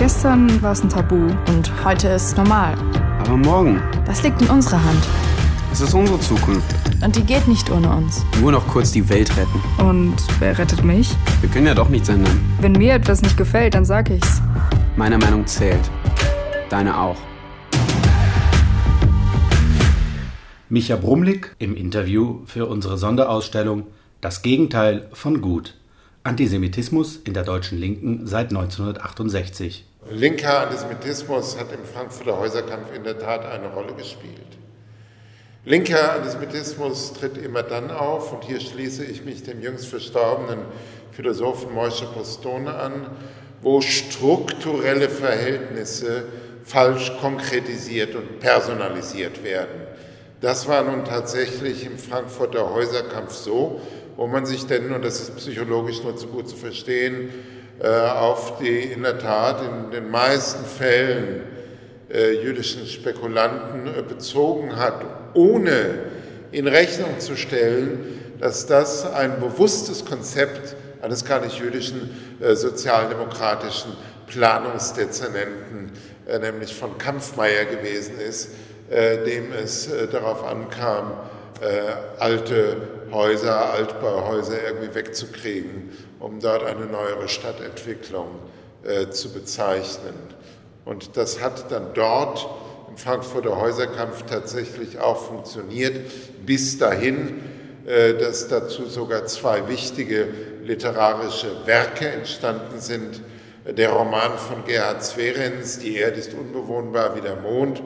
Gestern war es ein Tabu. Und heute ist es normal. Aber morgen? Das liegt in unserer Hand. Es ist unsere Zukunft. Und die geht nicht ohne uns. Nur noch kurz die Welt retten. Und wer rettet mich? Wir können ja doch nichts ändern. Wenn mir etwas nicht gefällt, dann sag ich's. Meine Meinung zählt. Deine auch. Micha Brumlik im Interview für unsere Sonderausstellung Das Gegenteil von Gut. Antisemitismus in der deutschen Linken seit 1968. Linker Antisemitismus hat im Frankfurter Häuserkampf in der Tat eine Rolle gespielt. Linker Antisemitismus tritt immer dann auf, und hier schließe ich mich dem jüngst verstorbenen Philosophen Moishe Postone an, wo strukturelle Verhältnisse falsch konkretisiert und personalisiert werden. Das war nun tatsächlich im Frankfurter Häuserkampf so, wo man sich denn, und das ist psychologisch nur zu gut zu verstehen, auf die in der Tat in den meisten Fällen äh, jüdischen Spekulanten äh, bezogen hat, ohne in Rechnung zu stellen, dass das ein bewusstes Konzept eines gar nicht jüdischen sozialdemokratischen Planungsdezernenten, nämlich von Kampfmeier gewesen ist, äh, dem es äh, darauf ankam, äh, alte Häuser, Altbauhäuser irgendwie wegzukriegen, um dort eine neuere Stadtentwicklung zu bezeichnen. Und das hat dann dort im Frankfurter Häuserkampf tatsächlich auch funktioniert, bis dahin, dass dazu sogar zwei wichtige literarische Werke entstanden sind. Der Roman von Gerhard Zwerens, Die Erde ist unbewohnbar wie der Mond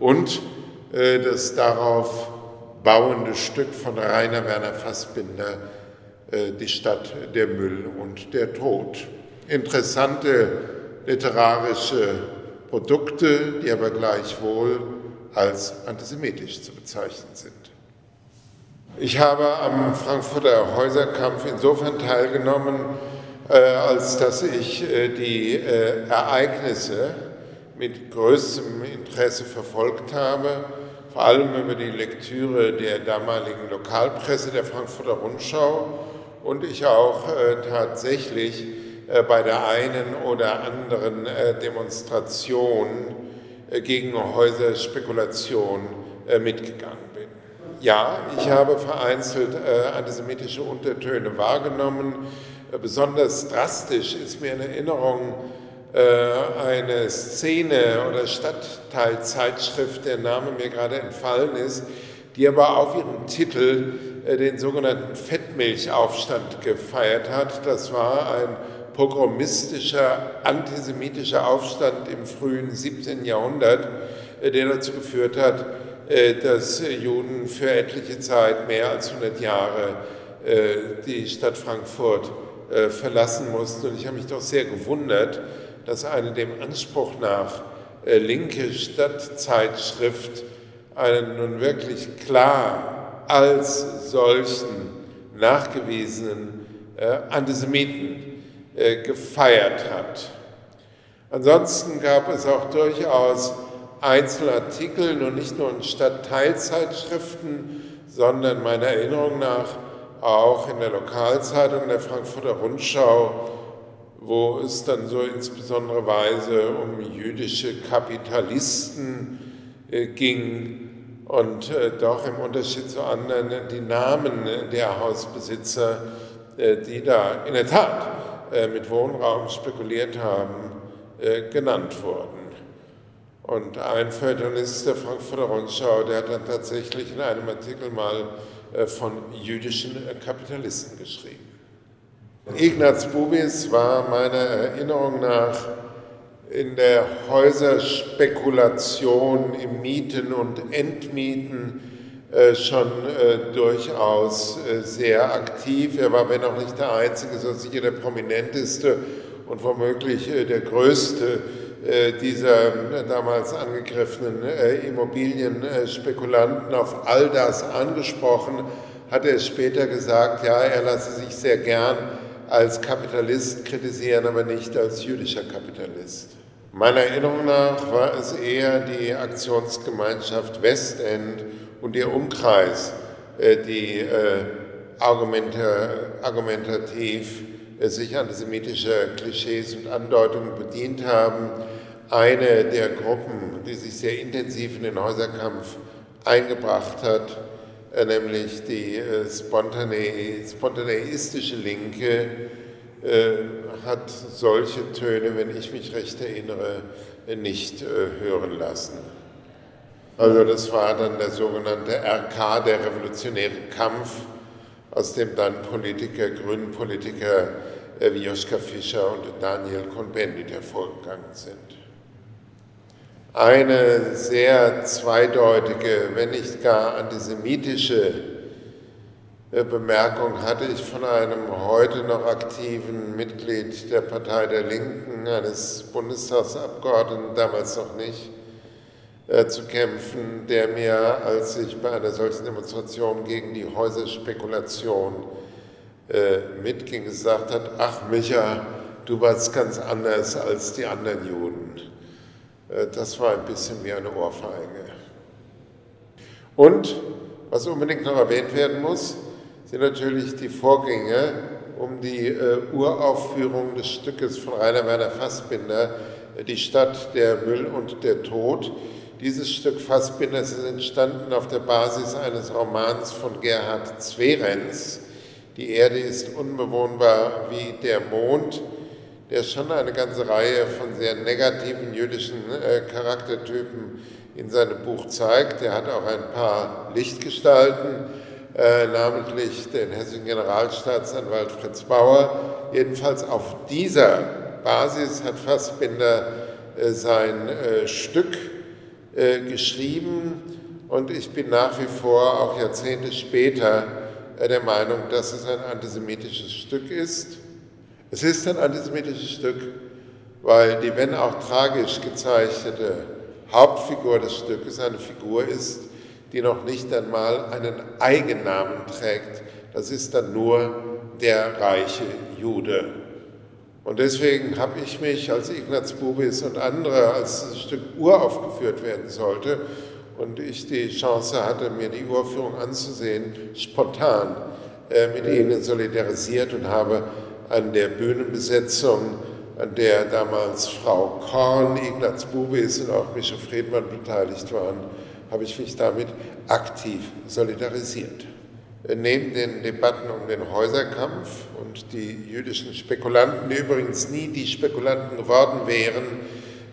und äh, das darauf bauende Stück von Rainer Werner Fassbinder, äh, Die Stadt, der Müll und der Tod. Interessante literarische Produkte, die aber gleichwohl als antisemitisch zu bezeichnen sind. Ich habe am Frankfurter Häuserkampf insofern teilgenommen, äh, als dass ich die Ereignisse mit größtem Interesse verfolgt habe, vor allem über die Lektüre der damaligen Lokalpresse der Frankfurter Rundschau und ich auch äh, tatsächlich äh, bei der einen oder anderen äh, Demonstration äh, gegen Häuserspekulation mitgegangen bin. Ja, ich habe vereinzelt antisemitische Untertöne wahrgenommen. besonders drastisch ist mir in Erinnerung, eine Szene oder Stadtteilzeitschrift, der Name mir gerade entfallen ist, die aber auf ihrem Titel äh, den sogenannten Fettmilchaufstand gefeiert hat. Das war ein pogromistischer, antisemitischer Aufstand im frühen 17. Jahrhundert, äh, der dazu geführt hat, dass Juden für etliche Zeit, mehr als 100 Jahre, die Stadt Frankfurt verlassen mussten. Und ich habe mich doch sehr gewundert, dass eine dem Anspruch nach äh, linke Stadtzeitschrift einen nun wirklich klar als solchen nachgewiesenen äh, Antisemiten äh, gefeiert hat. Ansonsten gab es auch durchaus Einzelartikel, nun nicht nur in Stadtteilzeitschriften, sondern meiner Erinnerung nach auch in der Lokalzeitung der Frankfurter Rundschau wo es dann so insbesondere Weise um jüdische Kapitalisten äh, ging und äh, doch im Unterschied zu anderen die Namen der Hausbesitzer, äh, die da in der Tat mit Wohnraum spekuliert haben, genannt wurden. Und ein Feuilletonist der Frankfurter Rundschau, der hat dann tatsächlich in einem Artikel mal von jüdischen Kapitalisten geschrieben. Ignaz Bubis war meiner Erinnerung nach in der Häuserspekulation im Mieten und Entmieten äh, schon äh, durchaus äh, sehr aktiv. Er war, wenn auch nicht der Einzige, so sicher der prominenteste und womöglich der größte dieser damals angegriffenen Immobilienspekulanten auf all das angesprochen, hat er später gesagt, ja, er lasse sich sehr gern als Kapitalist kritisieren, aber nicht als jüdischer Kapitalist. Meiner Erinnerung nach war es eher die Aktionsgemeinschaft Westend und ihr Umkreis, äh, die äh, argumentativ sich antisemitischer Klischees und Andeutungen bedient haben. Eine der Gruppen, die sich sehr intensiv in den Häuserkampf eingebracht hat, nämlich die spontaneistische Linke, hat solche Töne, wenn ich mich recht erinnere, nicht hören lassen. Also das war dann der sogenannte RK, der revolutionäre Kampf, aus dem dann Politiker, Grünen Politiker wie Joschka Fischer und Daniel Cohn-Bendit hervorgegangen sind. Eine sehr zweideutige, wenn nicht gar antisemitische Bemerkung hatte ich von einem heute noch aktiven Mitglied der Partei der Linken, eines Bundestagsabgeordneten, damals noch nicht, äh, zu kämpfen, der mir, als ich bei einer solchen Demonstration gegen die Häuserspekulation äh, mitging, gesagt hat, ach Micha, du warst ganz anders als die anderen Juden. Äh, das war ein bisschen wie eine Ohrfeige. Und, was unbedingt noch erwähnt werden muss, sind natürlich die Vorgänge um die äh, Uraufführung des Stückes von Rainer Werner Fassbinder, Die Stadt, der Müll und der Tod, dieses Stück Fassbinder ist entstanden auf der Basis eines Romans von Gerhard Zwerenz. Die Erde ist unbewohnbar wie der Mond, der schon eine ganze Reihe von sehr negativen jüdischen äh, Charaktertypen in seinem Buch zeigt. Er hat auch ein paar Lichtgestalten, äh, namentlich den hessischen Generalstaatsanwalt Fritz Bauer. Jedenfalls auf dieser Basis hat Fassbinder äh, sein Stück geschrieben und ich bin nach wie vor, auch Jahrzehnte später, der Meinung, dass es ein antisemitisches Stück ist. Es ist ein antisemitisches Stück, weil die, wenn auch tragisch gezeichnete Hauptfigur des Stückes eine Figur ist, die noch nicht einmal einen Eigennamen trägt. Das ist dann nur der reiche Jude. Und deswegen habe ich mich, als Ignaz Bubis und andere, als das Stück uraufgeführt werden sollte und ich die Chance hatte, mir die Urführung anzusehen, spontan äh, mit ihnen solidarisiert und habe an der Bühnenbesetzung, an der damals Frau Korn, Ignaz Bubis und auch Micha Friedmann beteiligt waren, habe ich mich damit aktiv solidarisiert. Neben den Debatten um den Häuserkampf und die jüdischen Spekulanten, die übrigens nie die Spekulanten geworden wären,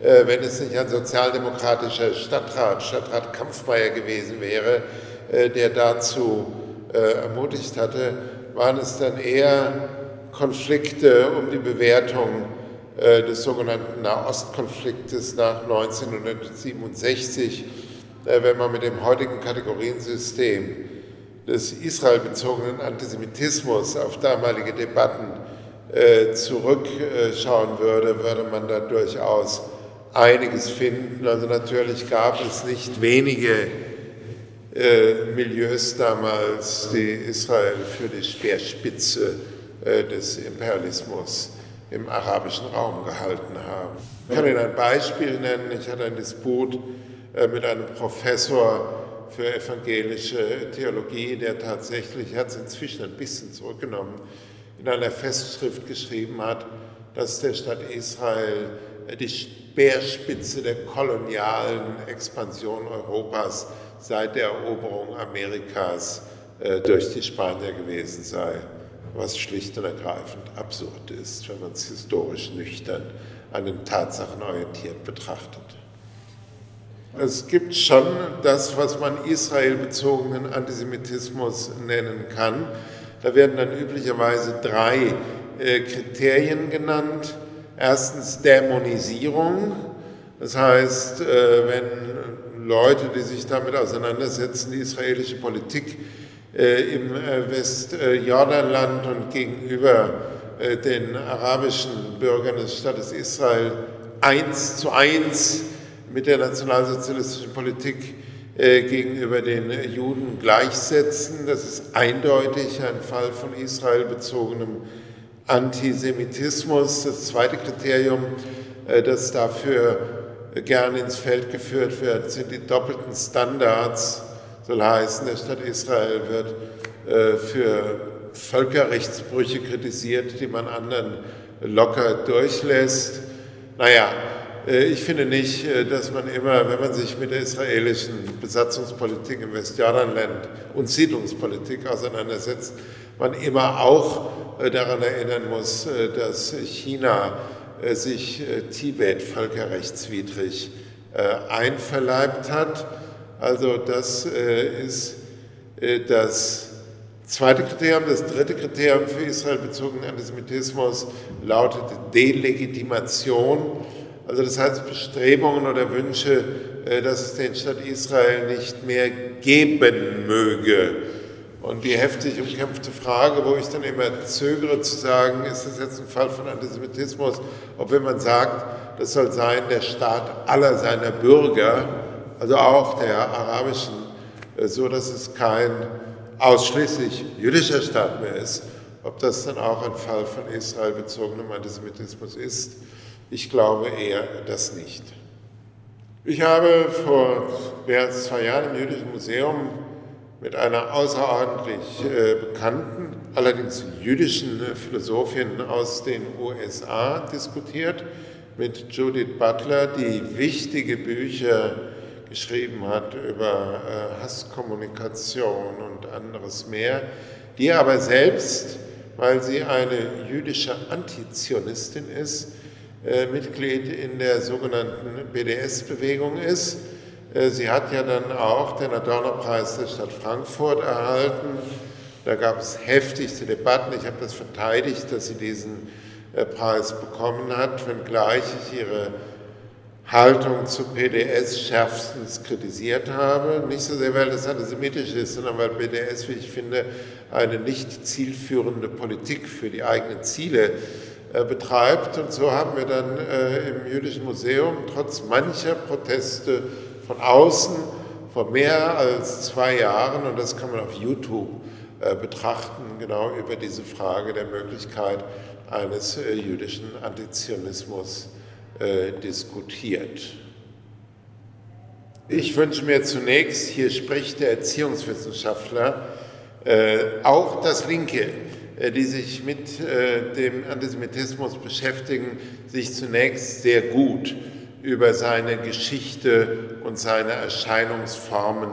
äh, wenn es nicht ein sozialdemokratischer Stadtrat, Stadtrat Kampfmeier gewesen wäre, äh, der dazu äh, ermutigt hatte, waren es dann eher Konflikte um die Bewertung des sogenannten Nahostkonfliktes nach 1967, wenn man mit dem heutigen Kategoriensystem des israelbezogenen Antisemitismus auf damalige Debatten äh, zurückschauen würde, würde man da durchaus einiges finden. Also natürlich gab es nicht wenige äh, Milieus damals, die Israel für die Speerspitze äh, des Imperialismus im arabischen Raum gehalten haben. Ich kann Ihnen ein Beispiel nennen. Ich hatte ein Disput äh, mit einem Professor für evangelische Theologie, der tatsächlich, er hat es inzwischen ein bisschen zurückgenommen, in einer Festschrift geschrieben hat, dass der Stadt Israel die Speerspitze der kolonialen Expansion Europas seit der Eroberung Amerikas äh, durch die Spanier gewesen sei, was schlicht und ergreifend absurd ist, wenn man es historisch nüchtern an den Tatsachen orientiert betrachtet. Es gibt schon das, was man israelbezogenen Antisemitismus nennen kann. Da werden dann üblicherweise drei äh, Kriterien genannt. Erstens Dämonisierung, das heißt, äh, wenn Leute, die sich damit auseinandersetzen, die israelische Politik im Westjordanland und gegenüber den arabischen Bürgern des Staates Israel eins zu eins mit der nationalsozialistischen Politik äh, gegenüber den Juden gleichsetzen. Das ist eindeutig ein Fall von Israel bezogenem Antisemitismus. Das zweite Kriterium, äh, das dafür gerne ins Feld geführt wird, sind die doppelten Standards. Soll heißen, der Stadt Israel wird äh, für Völkerrechtsbrüche kritisiert, die man anderen locker durchlässt. Naja, äh, ich finde nicht, äh, dass man immer, wenn man sich mit der israelischen Besatzungspolitik im Westjordanland und Siedlungspolitik auseinandersetzt, man immer auch daran erinnern muss, dass China sich Tibet völkerrechtswidrig einverleibt hat. Also das ist das zweite Kriterium. Das dritte Kriterium für Israel bezogenen Antisemitismus lautet Delegitimation also das heißt Bestrebungen oder Wünsche, äh, dass es den Staat Israel nicht mehr geben möge. Und die heftig umkämpfte Frage, wo ich dann immer zögere zu sagen, ist das jetzt ein Fall von Antisemitismus, ob wenn man sagt, das soll sein der Staat aller seiner Bürger, also auch der arabischen, äh, so dass es kein ausschließlich jüdischer Staat mehr ist, ob das dann auch ein Fall von Israel bezogenem Antisemitismus ist. Ich glaube eher das nicht. Ich habe vor mehr als zwei Jahren im Jüdischen Museum mit einer außerordentlich äh, bekannten, allerdings jüdischen Philosophin aus den USA diskutiert, mit Judith Butler, die wichtige Bücher geschrieben hat über äh, Hasskommunikation und anderes mehr, die aber selbst, weil sie eine jüdische Antizionistin ist, äh, Mitglied in der sogenannten BDS-Bewegung ist. Äh, sie hat ja dann auch den Adorno-Preis der Stadt Frankfurt erhalten. Da gab es heftigste Debatten. Ich habe das verteidigt, dass sie diesen Preis bekommen hat, wenngleich ich ihre Haltung zu PDS schärfstens kritisiert habe. Nicht so sehr, weil das antisemitisch ist, sondern weil PDS, wie ich finde, eine nicht zielführende Politik für die eigenen Ziele äh, betreibt. Und so haben wir dann äh, im Jüdischen Museum trotz mancher Proteste von außen vor mehr als zwei Jahren, und das kann man auf YouTube äh, betrachten, genau über diese Frage der Möglichkeit eines jüdischen Antizionismus diskutiert. Ich wünsche mir zunächst, hier spricht der Erziehungswissenschaftler, auch das Linke äh, die sich mit äh, dem Antisemitismus beschäftigen, sich zunächst sehr gut über seine Geschichte und seine Erscheinungsformen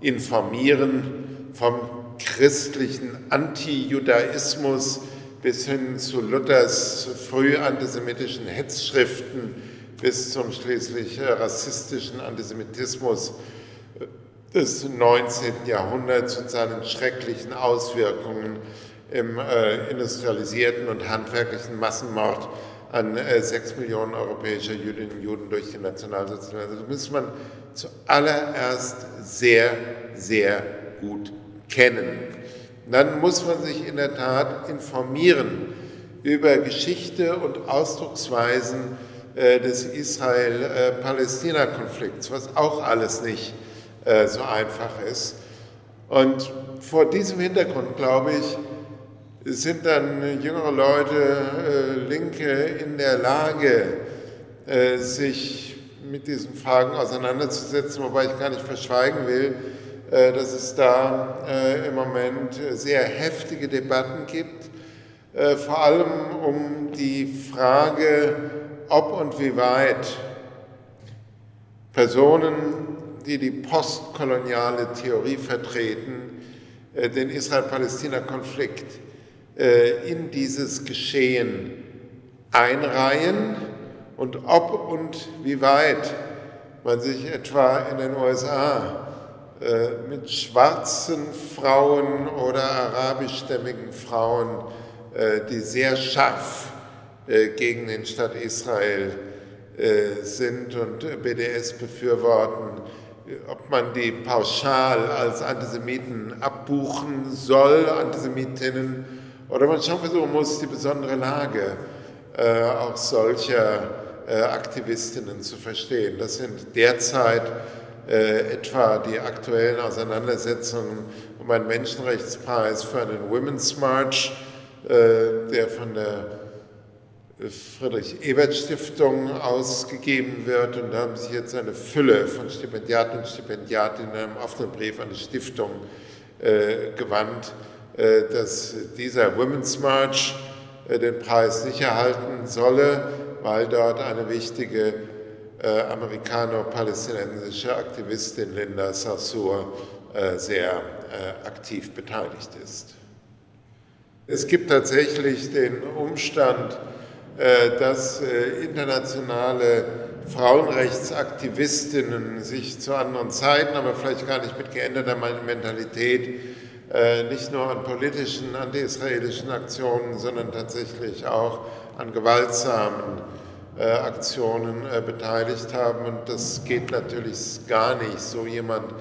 informieren, vom christlichen Antijudaismus bis hin zu Luthers frühantisemitischen Hetzschriften bis zum schließlich äh, rassistischen Antisemitismus des 19. Jahrhunderts und seinen schrecklichen Auswirkungen im äh, industrialisierten und handwerklichen Massenmord an äh, sechs Millionen europäischer Jüdinnen und Juden durch den Nationalsozialismus. Das muss man zuallererst sehr, sehr gut kennen. Dann muss man sich in der Tat informieren über Geschichte und Ausdrucksweisen äh, des Israel-Palästina-Konflikts, was auch alles nicht äh, so einfach ist. Und vor diesem Hintergrund, glaube ich, sind dann jüngere Leute, äh, Linke in der Lage, sich mit diesen Fragen auseinanderzusetzen, wobei ich gar nicht verschweigen will, dass es da äh, im Moment sehr heftige Debatten gibt, äh, vor allem um die Frage, ob und wie weit Personen, die die postkoloniale Theorie vertreten, äh, den Israel-Palästina-Konflikt äh, in dieses Geschehen einreihen und ob und wie weit man sich etwa in den USA äh, mit schwarzen Frauen oder arabischstämmigen Frauen, äh, die sehr scharf gegen den Staat Israel sind und BDS befürworten, ob man die pauschal als Antisemiten abbuchen soll, Antisemitinnen oder man schon versuchen muss, die besondere Lage äh, auch solcher äh, Aktivistinnen zu verstehen. Das sind derzeit äh, etwa die aktuellen Auseinandersetzungen um einen Menschenrechtspreis für einen Women's March, äh, der von der Friedrich-Ebert-Stiftung ausgegeben wird. Und da haben sich jetzt eine Fülle von Stipendiaten und Stipendiatinnen in einem offenen Brief an die Stiftung äh, gewandt dass dieser Women's March den Preis nicht erhalten solle, weil dort eine wichtige amerikano-palästinensische Aktivistin Linda Sarsour sehr aktiv beteiligt ist. Es gibt tatsächlich den Umstand, dass internationale Frauenrechtsaktivistinnen sich zu anderen Zeiten, aber vielleicht gar nicht mit geänderter Mentalität, äh, nicht nur an politischen, anti-israelischen Aktionen, sondern tatsächlich auch an gewaltsamen äh, Aktionen äh, beteiligt haben. Und das geht natürlich gar nicht. So jemand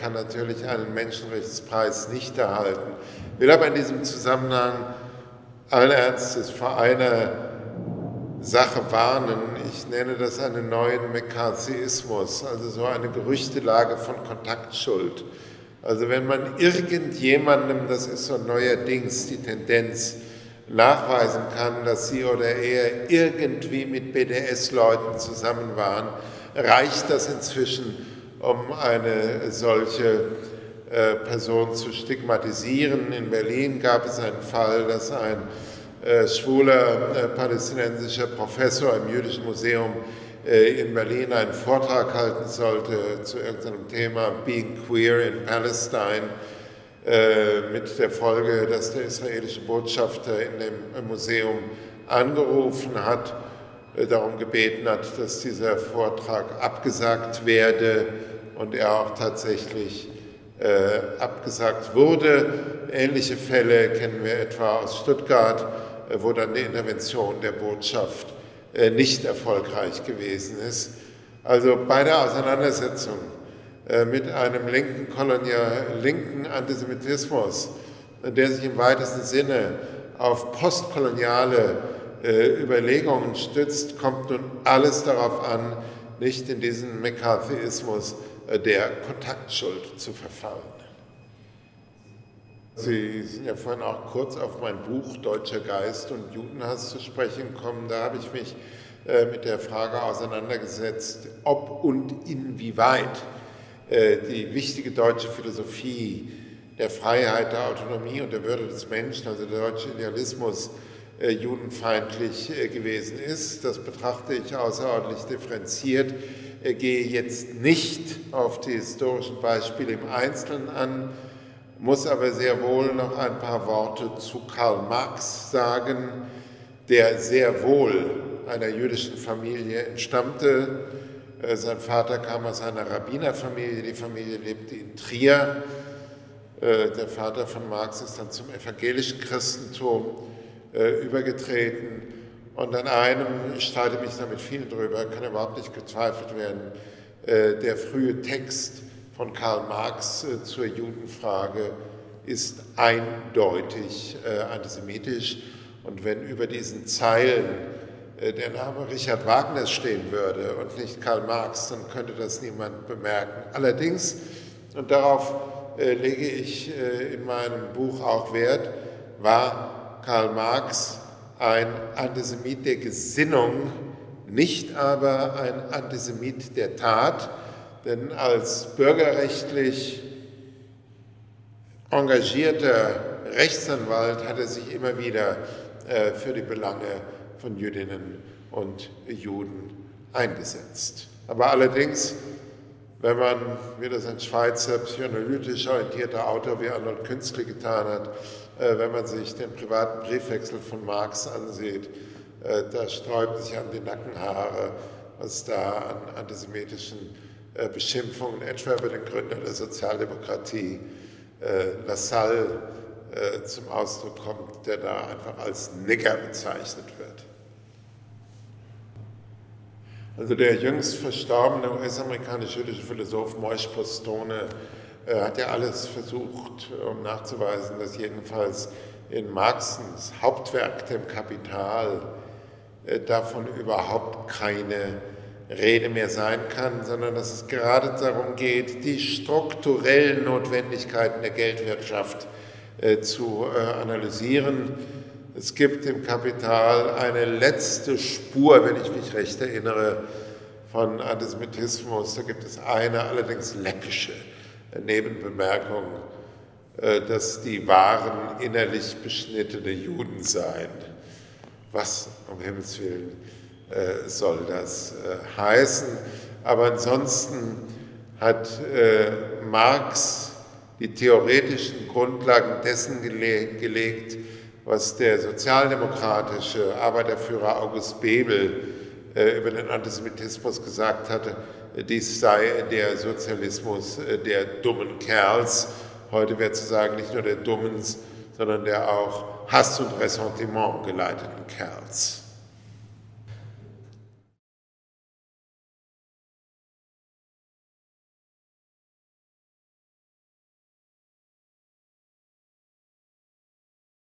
kann natürlich einen Menschenrechtspreis nicht erhalten. Ich will aber in diesem Zusammenhang allen Ernstes vor einer Sache warnen. Ich nenne das einen neuen McCarthyismus, also so eine Gerüchtelage von Kontaktschuld. Also wenn man irgendjemandem, das ist so neuerdings die Tendenz, nachweisen kann, dass sie oder er irgendwie mit BDS-Leuten zusammen waren, reicht das inzwischen, um eine solche äh, Person zu stigmatisieren. In Berlin gab es einen Fall, dass ein äh, schwuler äh, palästinensischer Professor im Jüdischen Museum äh, in Berlin einen Vortrag halten sollte zu irgendeinem Thema Being Queer in Palestine mit der Folge, dass der israelische Botschafter in dem Museum angerufen hat, darum gebeten hat, dass dieser Vortrag abgesagt werde und er auch tatsächlich abgesagt wurde. Ähnliche Fälle kennen wir etwa aus Stuttgart äh, wo dann die Intervention der Botschaft äh, nicht erfolgreich gewesen ist. Also bei der Auseinandersetzung äh, mit einem linken, Kolonial, linken Antisemitismus, der sich im weitesten Sinne auf postkoloniale Überlegungen stützt, kommt nun alles darauf an, nicht in diesen McCarthyismus der Kontaktschuld zu verfallen. Sie sind ja vorhin auch kurz auf mein Buch Deutscher Geist und Judenhass zu sprechen gekommen. Da habe ich mich äh, mit der Frage auseinandergesetzt, ob und inwieweit äh, die wichtige deutsche Philosophie der Freiheit, der Autonomie und der Würde des Menschen, also der deutsche Idealismus, äh, judenfeindlich gewesen ist. Das betrachte ich außerordentlich differenziert, gehe jetzt nicht auf die historischen Beispiele im Einzelnen an, muss aber sehr wohl noch ein paar Worte zu Karl Marx sagen, der sehr wohl einer jüdischen Familie entstammte. Äh, sein Vater kam aus einer Rabbinerfamilie, die Familie lebte in Trier. Äh, der Vater von Marx ist dann zum evangelischen Christentum äh, übergetreten. Und an einem, ich streite mich damit viel drüber, kann überhaupt nicht gezweifelt werden, der frühe Text von Karl Marx zur Judenfrage ist eindeutig antisemitisch. Und wenn über diesen Zeilen der Name Richard Wagner stehen würde und nicht Karl Marx, dann könnte das niemand bemerken. Allerdings, und darauf lege ich in meinem Buch auch Wert, war Karl Marx ein Antisemit der Gesinnung, nicht aber ein Antisemit der Tat, denn als bürgerrechtlich engagierter Rechtsanwalt hat er sich immer wieder äh, für die Belange von Jüdinnen und Juden eingesetzt. Aber allerdings, wenn man, wie das ein Schweizer psychoanalytisch orientierter Autor wie Arnold Künstler getan hat, äh, wenn man sich den privaten Briefwechsel von Marx ansieht, äh, da sträuben sich an die Nackenhaare, was da an antisemitischen äh, Beschimpfungen etwa über den Gründer der Sozialdemokratie, Lassalle, zum Ausdruck kommt, der da einfach als Nigger bezeichnet wird. Also der jüngst verstorbene US-amerikanische jüdische Philosoph Moish Postone hat ja alles versucht, um nachzuweisen, dass jedenfalls in Marxens Hauptwerk, dem Kapital, davon überhaupt keine Rede mehr sein kann, sondern dass es gerade darum geht, die strukturellen Notwendigkeiten der Geldwirtschaft äh, zu äh, analysieren. Es gibt im Kapital eine letzte Spur, wenn ich mich recht erinnere, von Antisemitismus. Da gibt es eine allerdings läppische Nebenbemerkung, äh, dass die wahren innerlich beschnittene Juden seien. Was um Himmels Willen äh, soll das äh, heißen? Aber ansonsten hat Marx die theoretischen Grundlagen dessen gelegt, was der sozialdemokratische Arbeiterführer August Bebel über den Antisemitismus gesagt hatte, dies sei der Sozialismus der dummen Kerls. Heute wäre zu sagen, nicht nur der dummen, sondern der auch Hass und Ressentiment geleiteten Kerls.